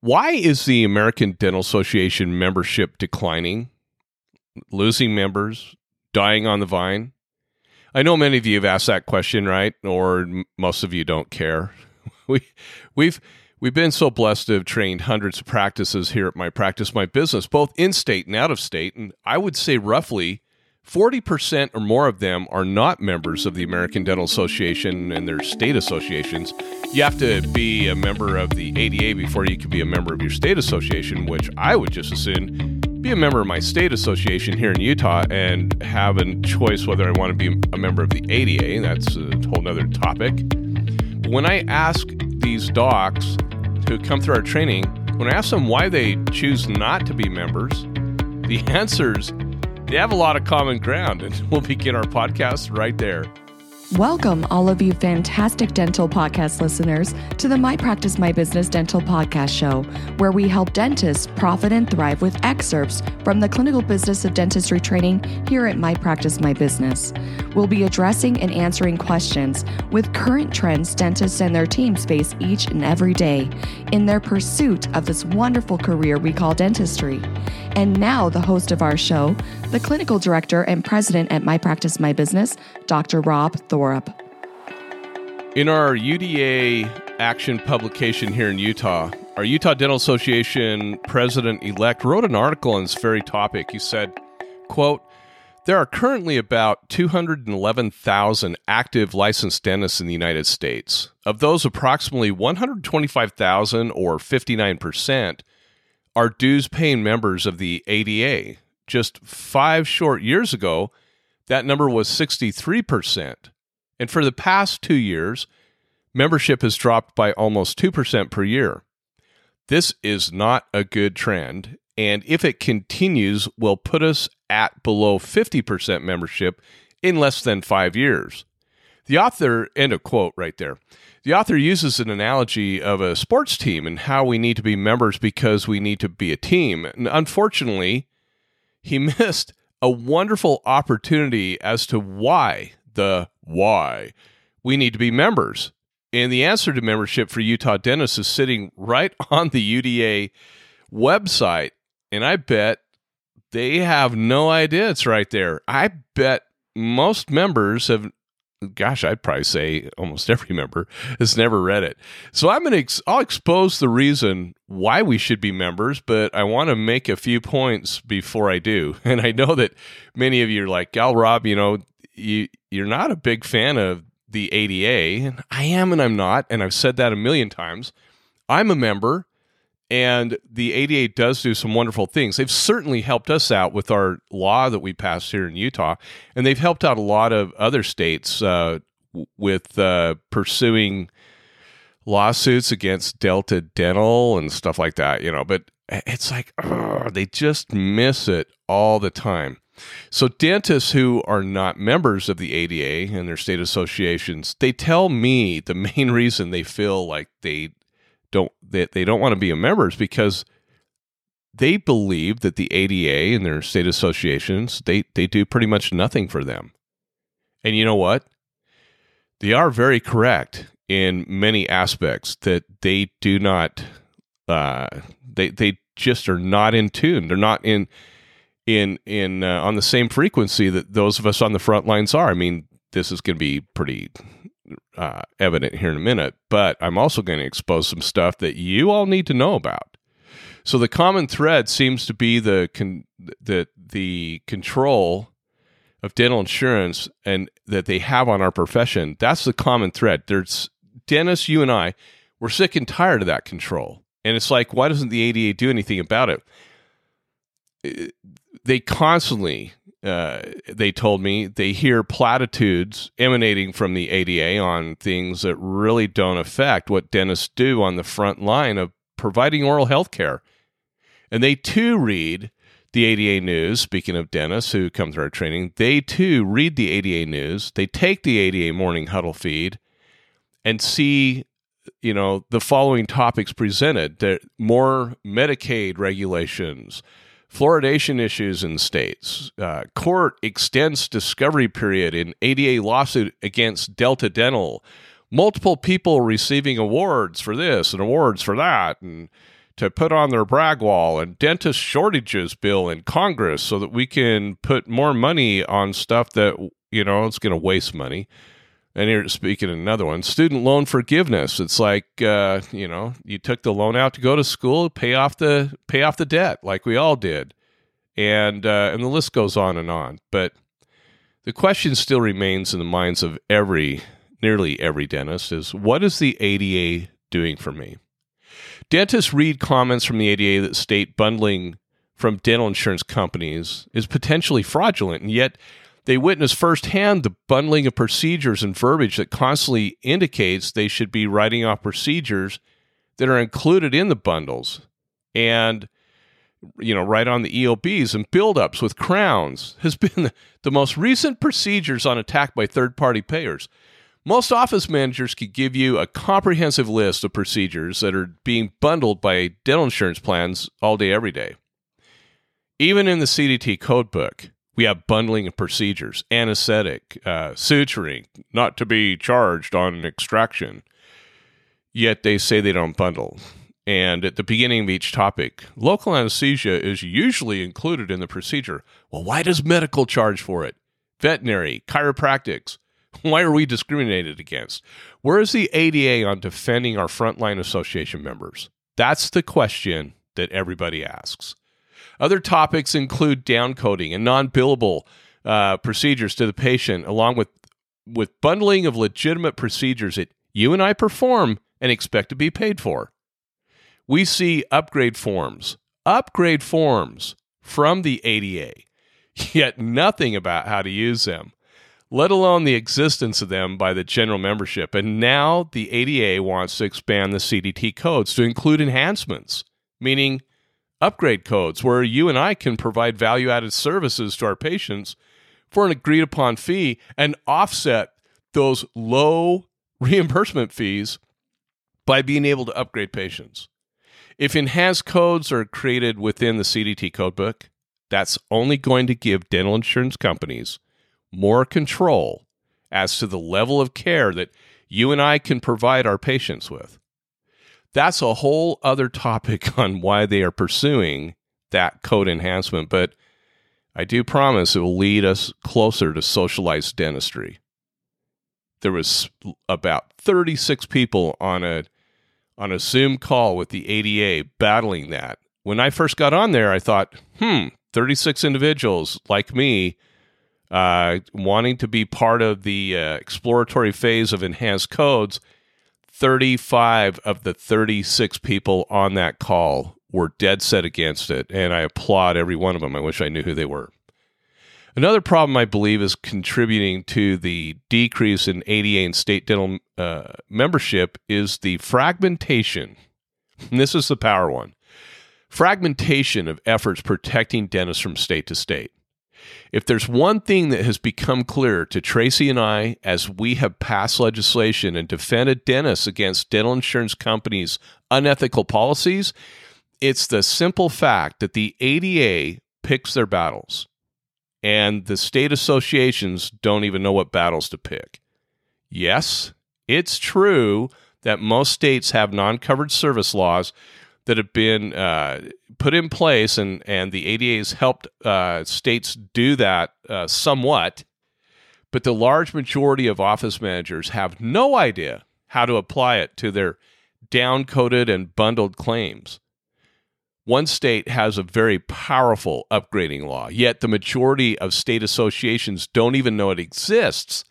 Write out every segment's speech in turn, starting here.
Why is the American Dental Association membership declining, losing members, dying on the vine? I know many of you have asked that question, right? Or most of you don't care. We we've we've been so blessed to have trained hundreds of practices here at my practice my business, both in state and out of state, and I would say roughly 40% or more of them are not members of the American Dental Association and their state associations. You have to be a member of the ADA before you can be a member of your state association, which I would just as soon be a member of my state association here in Utah and have a choice whether I want to be a member of the ADA. That's a whole other topic. When I ask these docs who come through our training, when I ask them why they choose not to be members, the answers they have a lot of common ground, and we'll begin our podcast right there. Welcome, all of you fantastic dental podcast listeners, to the My Practice My Business Dental Podcast Show, where we help dentists profit and thrive with excerpts from the clinical business of dentistry training here at My Practice My Business. We'll be addressing and answering questions with current trends dentists and their teams face each and every day in their pursuit of this wonderful career we call dentistry. And now, the host of our show, the clinical director and president at My Practice My Business, Dr. Rob Thorup. In our UDA action publication here in Utah, our Utah Dental Association president elect wrote an article on this very topic. He said, quote, there are currently about 211,000 active licensed dentists in the United States. Of those, approximately 125,000 or 59% are dues paying members of the ADA. Just five short years ago, that number was 63%. And for the past two years, membership has dropped by almost 2% per year. This is not a good trend, and if it continues, will put us at below 50% membership in less than five years. The author, end of quote right there. The author uses an analogy of a sports team and how we need to be members because we need to be a team. And unfortunately, he missed a wonderful opportunity as to why the why we need to be members. And the answer to membership for Utah dentists is sitting right on the UDA website. And I bet they have no idea it's right there. I bet most members have gosh, I'd probably say almost every member has never read it. So I'm going to ex- I'll expose the reason why we should be members, but I want to make a few points before I do. And I know that many of you are like, "Gal Rob, you know, you you're not a big fan of the ADA." And I am and I'm not, and I've said that a million times. I'm a member and the ADA does do some wonderful things. They've certainly helped us out with our law that we passed here in Utah, and they've helped out a lot of other states uh, with uh, pursuing lawsuits against Delta Dental and stuff like that. You know, but it's like ugh, they just miss it all the time. So dentists who are not members of the ADA and their state associations, they tell me the main reason they feel like they they, they don't want to be a members because they believe that the ADA and their state associations they they do pretty much nothing for them. And you know what? They are very correct in many aspects that they do not uh, they they just are not in tune. They're not in in in uh, on the same frequency that those of us on the front lines are. I mean, this is going to be pretty uh, evident here in a minute, but I'm also going to expose some stuff that you all need to know about. So the common thread seems to be the con- the the control of dental insurance and that they have on our profession. That's the common thread. There's Dennis, you and I, we're sick and tired of that control. And it's like, why doesn't the ADA do anything about it? They constantly uh, they told me they hear platitudes emanating from the ADA on things that really don't affect what dentists do on the front line of providing oral health care. And they too read the ADA news. Speaking of dentists who come through our training, they too read the ADA news. They take the ADA morning huddle feed and see you know the following topics presented more medicaid regulations fluoridation issues in states. Uh, court extends discovery period in ADA lawsuit against Delta Dental. Multiple people receiving awards for this and awards for that, and to put on their brag wall and dentist shortages bill in Congress so that we can put more money on stuff that, you know, it's going to waste money. And here, speaking another one, student loan forgiveness. It's like uh, you know, you took the loan out to go to school, pay off the pay off the debt, like we all did, and uh, and the list goes on and on. But the question still remains in the minds of every, nearly every dentist: is what is the ADA doing for me? Dentists read comments from the ADA that state bundling from dental insurance companies is potentially fraudulent, and yet they witness firsthand the bundling of procedures and verbiage that constantly indicates they should be writing off procedures that are included in the bundles. And you know, right on the EOBs and buildups with crowns has been the most recent procedures on attack by third party payers. Most office managers could give you a comprehensive list of procedures that are being bundled by dental insurance plans all day, every day. Even in the CDT codebook, we have bundling of procedures, anesthetic, uh, suturing, not to be charged on extraction. Yet they say they don't bundle. And at the beginning of each topic, local anesthesia is usually included in the procedure. Well, why does medical charge for it? Veterinary, chiropractics. Why are we discriminated against? Where is the ADA on defending our frontline association members? That's the question that everybody asks. Other topics include downcoding and non billable uh, procedures to the patient, along with, with bundling of legitimate procedures that you and I perform and expect to be paid for. We see upgrade forms, upgrade forms from the ADA, yet nothing about how to use them, let alone the existence of them by the general membership. And now the ADA wants to expand the CDT codes to include enhancements, meaning upgrade codes where you and I can provide value added services to our patients for an agreed upon fee and offset those low reimbursement fees by being able to upgrade patients. If enhanced codes are created within the CDT codebook, that's only going to give dental insurance companies more control as to the level of care that you and I can provide our patients with. That's a whole other topic on why they are pursuing that code enhancement, but I do promise it will lead us closer to socialized dentistry. There was about 36 people on a on a Zoom call with the ADA battling that. When I first got on there, I thought, "Hmm, 36 individuals like me uh, wanting to be part of the uh, exploratory phase of enhanced codes." 35 of the 36 people on that call were dead set against it, and I applaud every one of them. I wish I knew who they were. Another problem I believe is contributing to the decrease in ADA and state dental uh, membership is the fragmentation. And this is the power one fragmentation of efforts protecting dentists from state to state. If there's one thing that has become clear to Tracy and I as we have passed legislation and defended dentists against dental insurance companies' unethical policies, it's the simple fact that the ADA picks their battles and the state associations don't even know what battles to pick. Yes, it's true that most states have non covered service laws that have been uh, put in place, and and the ADA has helped uh, states do that uh, somewhat. But the large majority of office managers have no idea how to apply it to their downcoded and bundled claims. One state has a very powerful upgrading law, yet the majority of state associations don't even know it exists,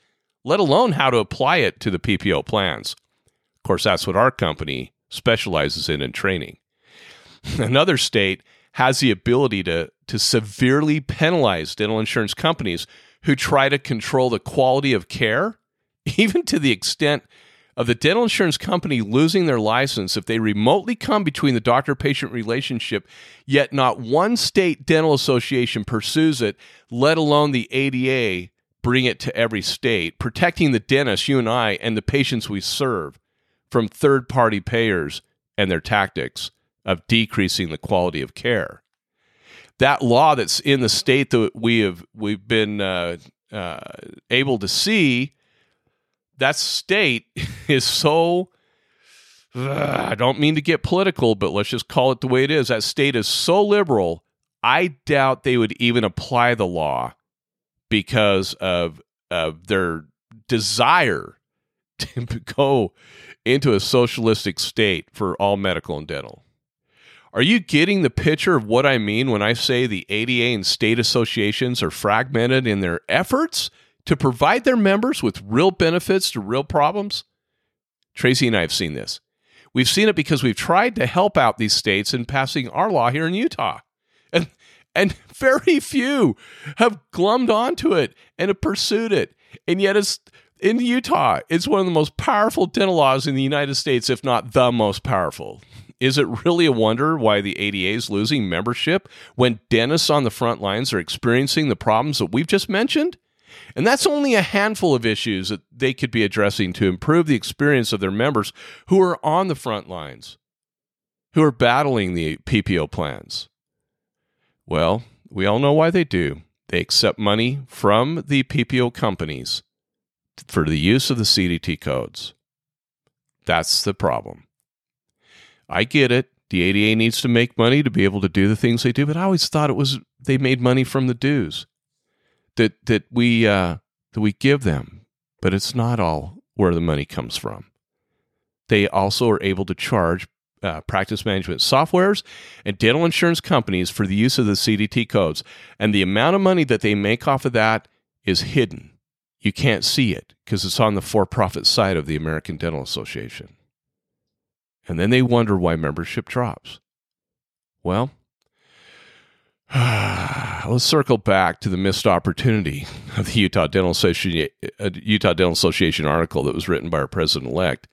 let alone how to apply it to the PPO plans. Of course, that's what our company specializes in in training. Another state has the ability to, to severely penalize dental insurance companies who try to control the quality of care, even to the extent of the dental insurance company losing their license if they remotely come between the doctor patient relationship, yet not one state dental association pursues it, let alone the ADA bring it to every state, protecting the dentists, you and I, and the patients we serve from third party payers and their tactics of decreasing the quality of care. That law that's in the state that we have we've been uh, uh, able to see, that state is so I don't mean to get political, but let's just call it the way it is. That state is so liberal, I doubt they would even apply the law because of, of their desire to go into a socialistic state for all medical and dental. Are you getting the picture of what I mean when I say the ADA and state associations are fragmented in their efforts to provide their members with real benefits to real problems? Tracy and I have seen this. We've seen it because we've tried to help out these states in passing our law here in Utah. And and very few have glummed onto it and have pursued it. And yet it's in Utah, it's one of the most powerful dental laws in the United States, if not the most powerful. Is it really a wonder why the ADA is losing membership when dentists on the front lines are experiencing the problems that we've just mentioned? And that's only a handful of issues that they could be addressing to improve the experience of their members who are on the front lines, who are battling the PPO plans. Well, we all know why they do. They accept money from the PPO companies for the use of the CDT codes. That's the problem. I get it. The ADA needs to make money to be able to do the things they do, but I always thought it was they made money from the dues that that we uh, that we give them, but it's not all where the money comes from. They also are able to charge uh, practice management softwares and dental insurance companies for the use of the CDT codes, and the amount of money that they make off of that is hidden. You can't see it because it's on the for-profit side of the American Dental Association. And then they wonder why membership drops. Well, let's circle back to the missed opportunity of the Utah Dental Association, uh, Utah Dental Association article that was written by our president elect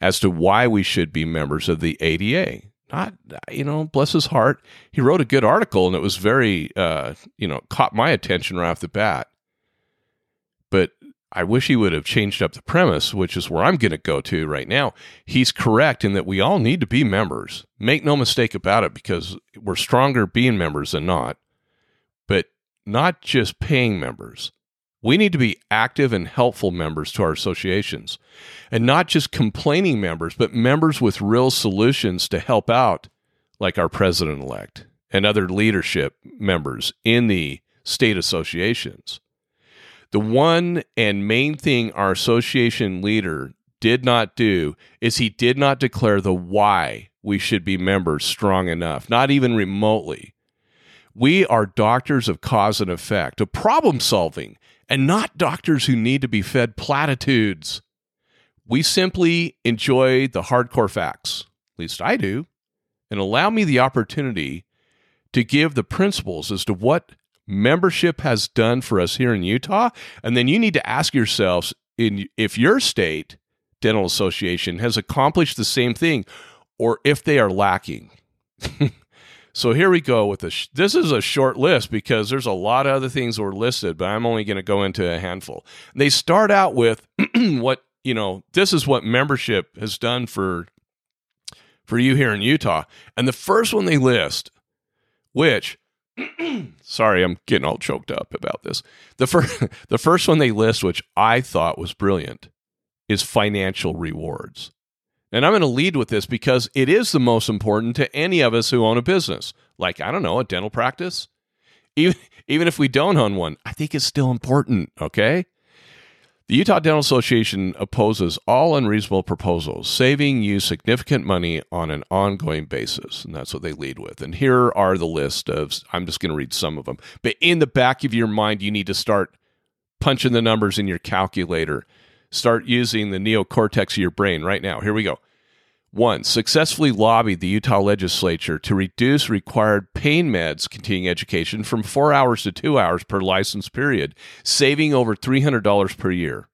as to why we should be members of the ADA. Not, you know, bless his heart, he wrote a good article and it was very, uh, you know, caught my attention right off the bat. But I wish he would have changed up the premise, which is where I'm going to go to right now. He's correct in that we all need to be members. Make no mistake about it, because we're stronger being members than not. But not just paying members. We need to be active and helpful members to our associations, and not just complaining members, but members with real solutions to help out, like our president elect and other leadership members in the state associations. The one and main thing our association leader did not do is he did not declare the why we should be members strong enough, not even remotely. We are doctors of cause and effect, of problem solving, and not doctors who need to be fed platitudes. We simply enjoy the hardcore facts, at least I do, and allow me the opportunity to give the principles as to what membership has done for us here in Utah. And then you need to ask yourselves in if your state dental association has accomplished the same thing or if they are lacking. so here we go with this. This is a short list because there's a lot of other things that were listed, but I'm only going to go into a handful. They start out with what, you know, this is what membership has done for for you here in Utah. And the first one they list, which sorry, I'm getting all choked up about this. The first, the first one they list, which I thought was brilliant, is financial rewards. And I'm going to lead with this because it is the most important to any of us who own a business. Like, I don't know, a dental practice. Even, even if we don't own one, I think it's still important, okay? The Utah Dental Association opposes all unreasonable proposals, saving you significant money on an ongoing basis. And that's what they lead with. And here are the list of, I'm just going to read some of them. But in the back of your mind, you need to start punching the numbers in your calculator. Start using the neocortex of your brain right now. Here we go. One, successfully lobbied the Utah legislature to reduce required pain meds continuing education from four hours to two hours per license period, saving over $300 per year.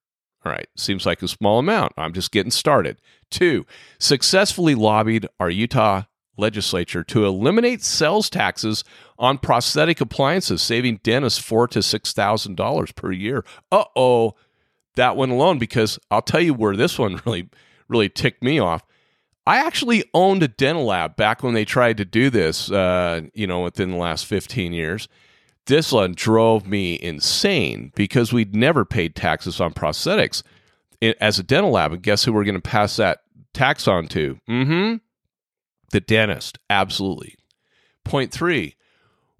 All right, seems like a small amount. I'm just getting started. Two, successfully lobbied our Utah legislature to eliminate sales taxes on prosthetic appliances, saving dentists four to six thousand dollars per year. Uh oh, that one alone. Because I'll tell you where this one really, really ticked me off. I actually owned a dental lab back when they tried to do this, uh, you know, within the last 15 years. This one drove me insane because we'd never paid taxes on prosthetics as a dental lab. And guess who we're going to pass that tax onto? Mm-hmm. The dentist, absolutely. Point three,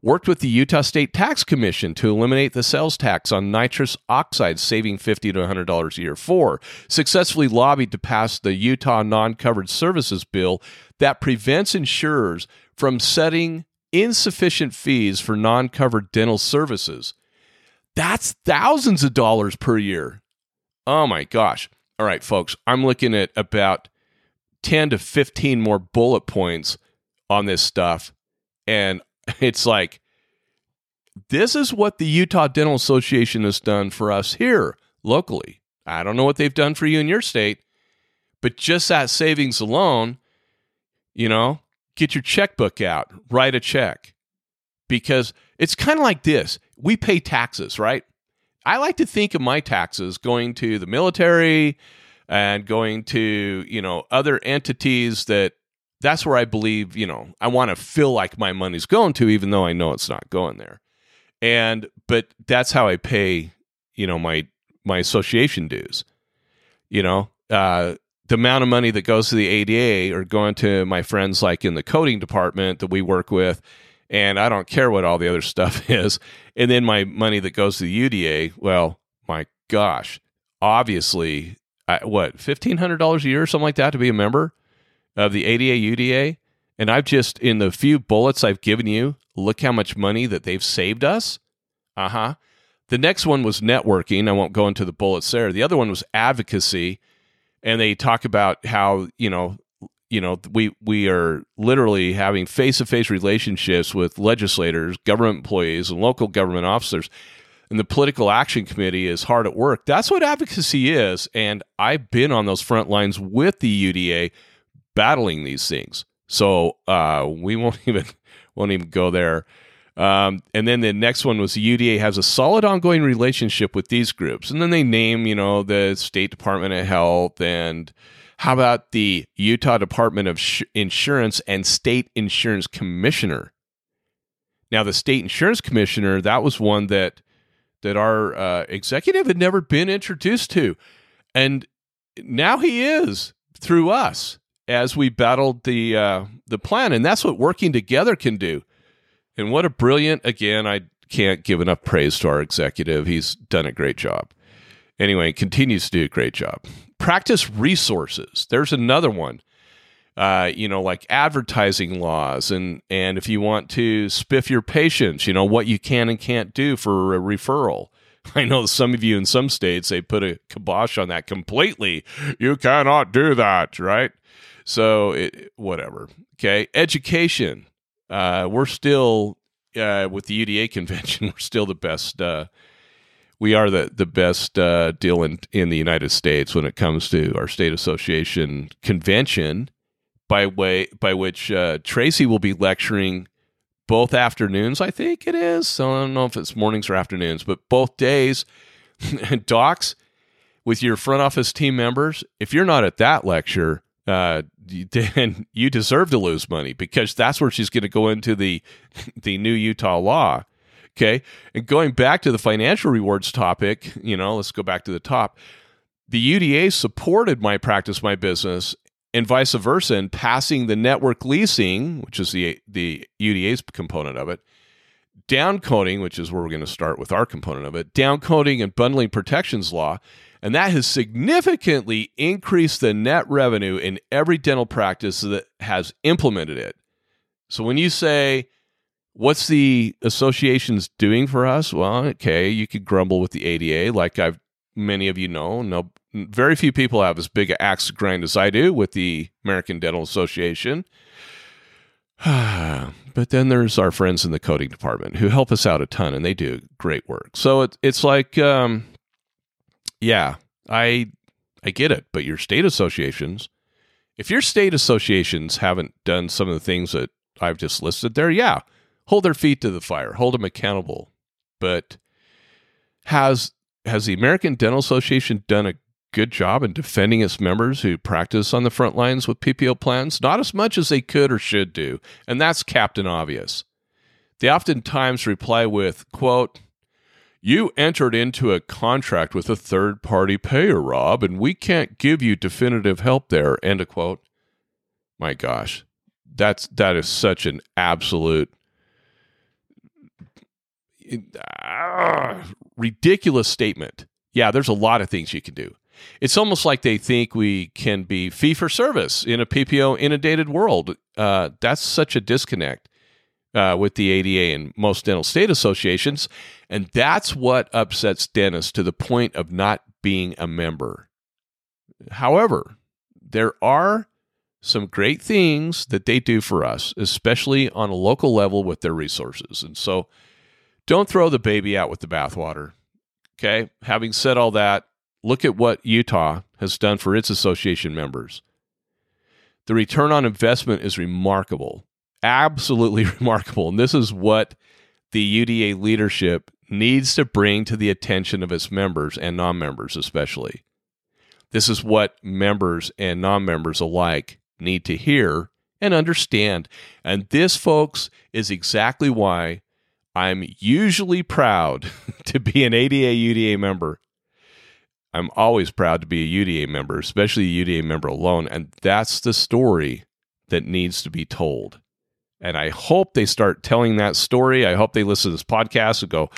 worked with the Utah State Tax Commission to eliminate the sales tax on nitrous oxide, saving 50 to $100 a year. Four, successfully lobbied to pass the Utah Non Covered Services Bill that prevents insurers from setting insufficient fees for non covered dental services. That's thousands of dollars per year. Oh my gosh. All right, folks, I'm looking at about 10 to 15 more bullet points on this stuff. And it's like, this is what the Utah Dental Association has done for us here locally. I don't know what they've done for you in your state, but just that savings alone, you know, get your checkbook out, write a check. Because it's kind of like this we pay taxes, right? I like to think of my taxes going to the military and going to, you know, other entities that that's where I believe, you know, I want to feel like my money's going to, even though I know it's not going there. And, but that's how I pay, you know, my, my association dues. You know, uh, the amount of money that goes to the ADA or going to my friends like in the coding department that we work with, and I don't care what all the other stuff is. And then my money that goes to the UDA, well, my gosh, obviously, I, what fifteen hundred dollars a year or something like that to be a member of the ADA UDA. And I've just in the few bullets I've given you, look how much money that they've saved us. Uh huh. The next one was networking. I won't go into the bullets there. The other one was advocacy, and they talk about how you know you know we we are literally having face to face relationships with legislators, government employees, and local government officers. And the political action committee is hard at work. That's what advocacy is. And I've been on those front lines with the UDA battling these things. So uh, we won't even won't even go there. Um, and then the next one was the UDA has a solid ongoing relationship with these groups. And then they name, you know, the State Department of Health and how about the Utah Department of Sh- Insurance and State Insurance Commissioner? Now, the State Insurance Commissioner, that was one that that our uh, executive had never been introduced to, and now he is through us as we battled the uh, the plan, and that's what working together can do. And what a brilliant! Again, I can't give enough praise to our executive. He's done a great job. Anyway, continues to do a great job practice resources. There's another one. Uh, you know, like advertising laws, and and if you want to spiff your patients, you know what you can and can't do for a referral. I know some of you in some states they put a kibosh on that completely. You cannot do that, right? So it, whatever. Okay, education. Uh, we're still uh, with the UDA convention. We're still the best uh, we are the the best uh, deal in in the United States when it comes to our state association convention, by way by which uh, Tracy will be lecturing both afternoons. I think it is. So I don't know if it's mornings or afternoons, but both days. Docs with your front office team members. If you're not at that lecture, uh, then you deserve to lose money because that's where she's going to go into the the new Utah law Okay. And going back to the financial rewards topic, you know, let's go back to the top. The UDA supported my practice, my business, and vice versa in passing the network leasing, which is the the UDA's component of it, downcoding, which is where we're going to start with our component of it, downcoding and bundling protections law, and that has significantly increased the net revenue in every dental practice that has implemented it. So when you say What's the associations doing for us? Well, okay, you could grumble with the ADA, like I've many of you know. No, very few people have as big an axe grind as I do with the American Dental Association. but then there's our friends in the coding department who help us out a ton, and they do great work. So it, it's like, um, yeah, I I get it, but your state associations, if your state associations haven't done some of the things that I've just listed there, yeah, hold their feet to the fire, hold them accountable. But has has the American Dental Association done a good job in defending its members who practice on the front lines with PPO plans? Not as much as they could or should do, and that's Captain Obvious. They oftentimes reply with, quote, You entered into a contract with a third party payer, Rob, and we can't give you definitive help there. End of quote. My gosh. That's that is such an absolute uh, ridiculous statement. Yeah, there's a lot of things you can do. It's almost like they think we can be fee for service in a PPO inundated world. Uh, that's such a disconnect uh, with the ADA and most dental state associations. And that's what upsets dentists to the point of not being a member. However, there are some great things that they do for us, especially on a local level with their resources. And so don't throw the baby out with the bathwater. Okay. Having said all that, look at what Utah has done for its association members. The return on investment is remarkable, absolutely remarkable. And this is what the UDA leadership needs to bring to the attention of its members and non members, especially. This is what members and non members alike need to hear and understand. And this, folks, is exactly why I'm usually proud to be an ADA UDA member. I'm always proud to be a UDA member, especially a UDA member alone. And that's the story that needs to be told. And I hope they start telling that story. I hope they listen to this podcast and go,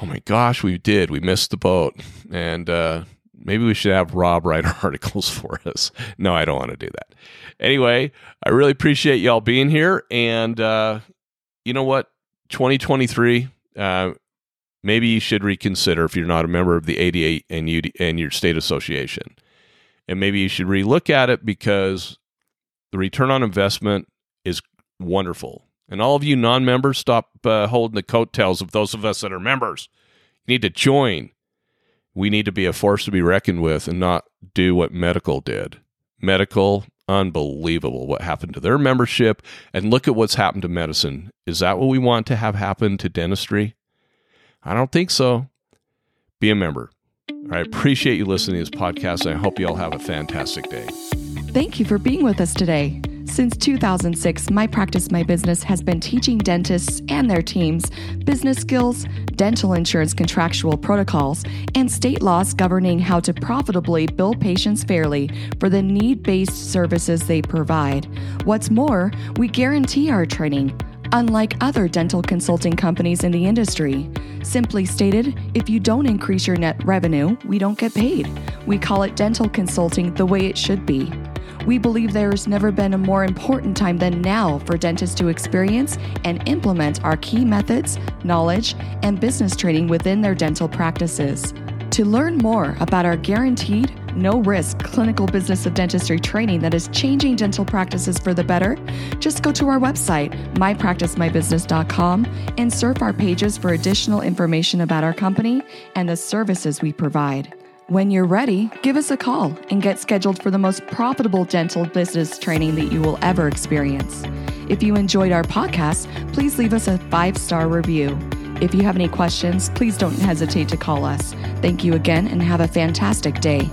oh my gosh, we did. We missed the boat. And uh, maybe we should have Rob write articles for us. No, I don't want to do that. Anyway, I really appreciate y'all being here. And uh, you know what? 2023, uh, maybe you should reconsider if you're not a member of the ADA and, UD, and your state association. And maybe you should relook at it because the return on investment is wonderful. And all of you non members, stop uh, holding the coattails of those of us that are members. You need to join. We need to be a force to be reckoned with and not do what medical did. Medical, unbelievable what happened to their membership. And look at what's happened to medicine. Is that what we want to have happen to dentistry? I don't think so. Be a member. I appreciate you listening to this podcast. And I hope you all have a fantastic day. Thank you for being with us today. Since 2006, My Practice My Business has been teaching dentists and their teams business skills, dental insurance contractual protocols, and state laws governing how to profitably bill patients fairly for the need based services they provide. What's more, we guarantee our training unlike other dental consulting companies in the industry. Simply stated, if you don't increase your net revenue, we don't get paid. We call it dental consulting the way it should be. We believe there has never been a more important time than now for dentists to experience and implement our key methods, knowledge, and business training within their dental practices. To learn more about our guaranteed, no risk clinical business of dentistry training that is changing dental practices for the better, just go to our website, mypracticemybusiness.com, and surf our pages for additional information about our company and the services we provide. When you're ready, give us a call and get scheduled for the most profitable dental business training that you will ever experience. If you enjoyed our podcast, please leave us a five star review. If you have any questions, please don't hesitate to call us. Thank you again and have a fantastic day.